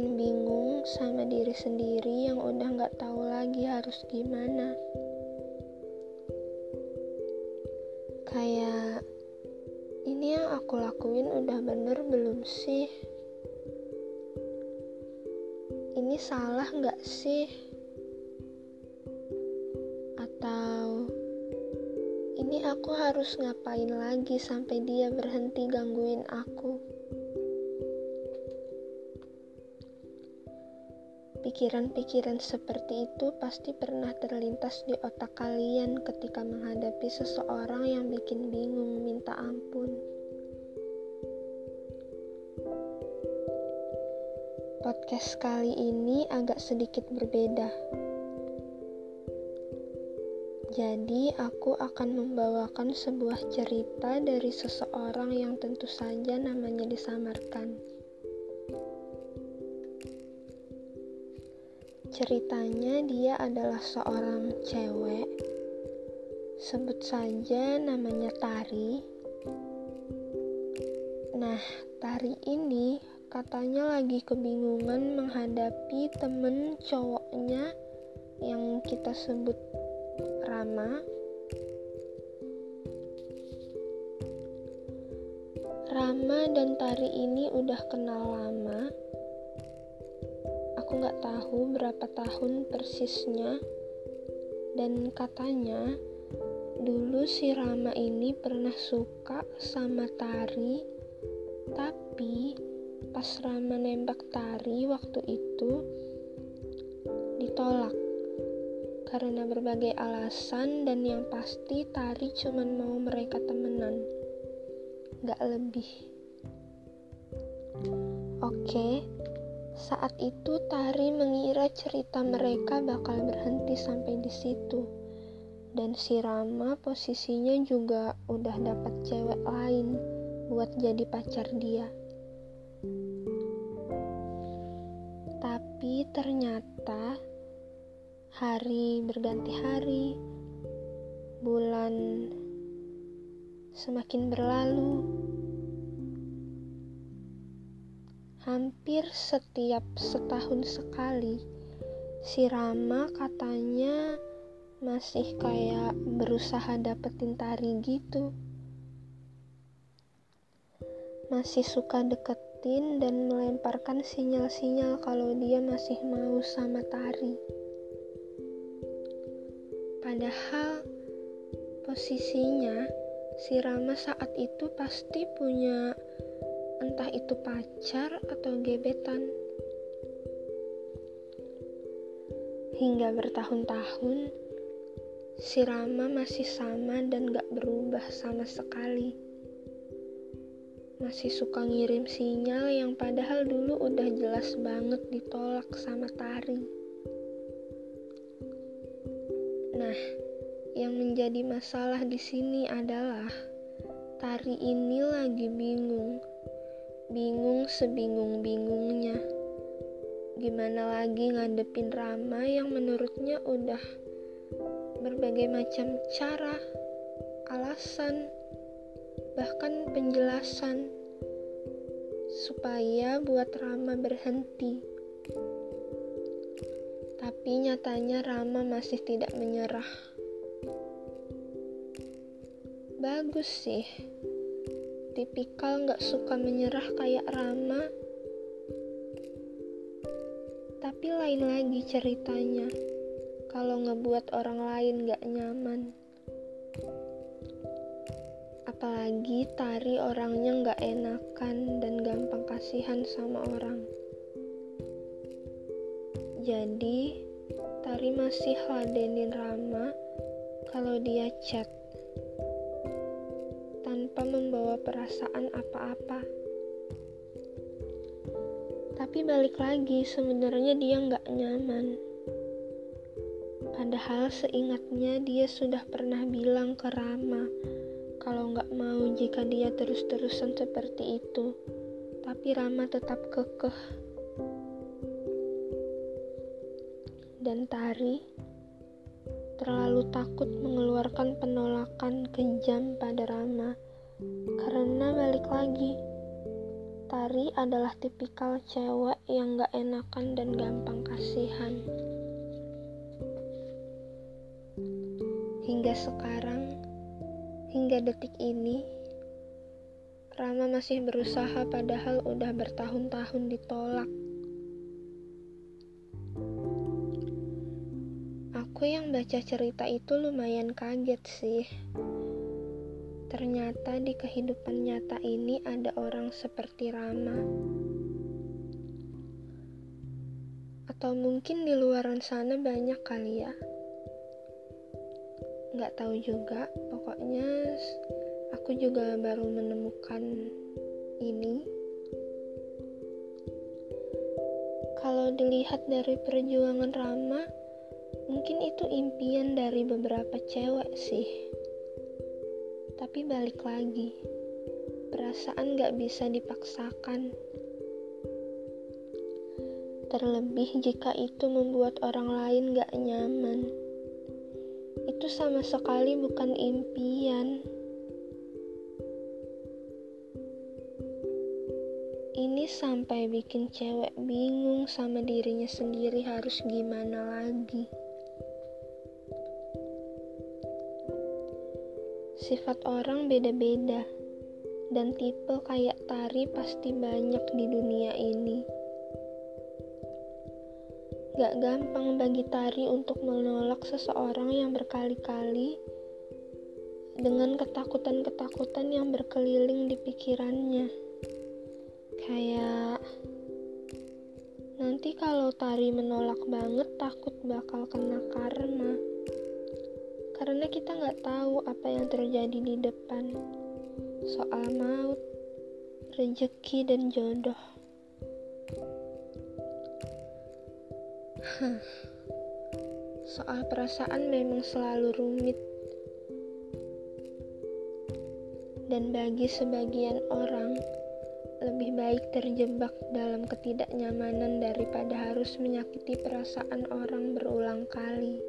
dan bingung sama diri sendiri yang udah gak tahu lagi harus gimana. Kayak ini yang aku lakuin udah bener belum sih? Ini salah gak sih? Atau ini aku harus ngapain lagi sampai dia berhenti gangguin aku? Pikiran-pikiran seperti itu pasti pernah terlintas di otak kalian ketika menghadapi seseorang yang bikin bingung minta ampun. Podcast kali ini agak sedikit berbeda. Jadi, aku akan membawakan sebuah cerita dari seseorang yang tentu saja namanya disamarkan. Ceritanya dia adalah seorang cewek. Sebut saja namanya Tari. Nah, Tari ini katanya lagi kebingungan menghadapi temen cowoknya yang kita sebut Rama. Rama dan Tari ini udah kenal lama aku nggak tahu berapa tahun persisnya. Dan katanya dulu si Rama ini pernah suka sama Tari. Tapi pas Rama nembak Tari waktu itu ditolak. Karena berbagai alasan dan yang pasti Tari cuma mau mereka temenan. Gak lebih. Oke okay, saat itu Tari mengira cerita mereka bakal berhenti sampai di situ. Dan si Rama posisinya juga udah dapat cewek lain buat jadi pacar dia. Tapi ternyata hari berganti hari, bulan semakin berlalu, hampir setiap setahun sekali. Si Rama katanya masih kayak berusaha dapetin tari gitu. Masih suka deketin dan melemparkan sinyal-sinyal kalau dia masih mau sama tari. Padahal posisinya si Rama saat itu pasti punya entah itu pacar atau gebetan. Hingga bertahun-tahun, si Rama masih sama dan gak berubah sama sekali. Masih suka ngirim sinyal yang padahal dulu udah jelas banget ditolak sama Tari. Nah, yang menjadi masalah di sini adalah Tari ini lagi bingung bingung sebingung-bingungnya. Gimana lagi ngadepin Rama yang menurutnya udah berbagai macam cara, alasan, bahkan penjelasan supaya buat Rama berhenti. Tapi nyatanya Rama masih tidak menyerah. Bagus sih tipikal gak suka menyerah kayak Rama. Tapi lain lagi ceritanya kalau ngebuat orang lain gak nyaman. Apalagi Tari orangnya gak enakan dan gampang kasihan sama orang. Jadi, Tari masih ladenin Rama kalau dia chat tanpa membawa perasaan apa-apa. Tapi balik lagi, sebenarnya dia nggak nyaman. Padahal seingatnya dia sudah pernah bilang ke Rama kalau nggak mau jika dia terus-terusan seperti itu. Tapi Rama tetap kekeh. Dan Tari terlalu takut mengeluarkan penolakan kejam pada Rama karena balik lagi Tari adalah tipikal cewek yang gak enakan dan gampang kasihan. Hingga sekarang, hingga detik ini, Rama masih berusaha padahal udah bertahun-tahun ditolak. Aku yang baca cerita itu lumayan kaget sih. Ternyata di kehidupan nyata ini ada orang seperti Rama. Atau mungkin di luar sana banyak kali ya. Nggak tahu juga, pokoknya aku juga baru menemukan ini. Kalau dilihat dari perjuangan Rama, mungkin itu impian dari beberapa cewek sih tapi balik lagi, perasaan gak bisa dipaksakan. Terlebih jika itu membuat orang lain gak nyaman. Itu sama sekali bukan impian. Ini sampai bikin cewek bingung sama dirinya sendiri harus gimana lagi. Sifat orang beda-beda, dan tipe kayak tari pasti banyak di dunia ini. Gak gampang bagi tari untuk menolak seseorang yang berkali-kali dengan ketakutan-ketakutan yang berkeliling di pikirannya. Kayak nanti kalau tari menolak banget takut bakal kena karma karena kita nggak tahu apa yang terjadi di depan soal maut, rezeki, dan jodoh. Soal perasaan memang selalu rumit, dan bagi sebagian orang lebih baik terjebak dalam ketidaknyamanan daripada harus menyakiti perasaan orang berulang kali.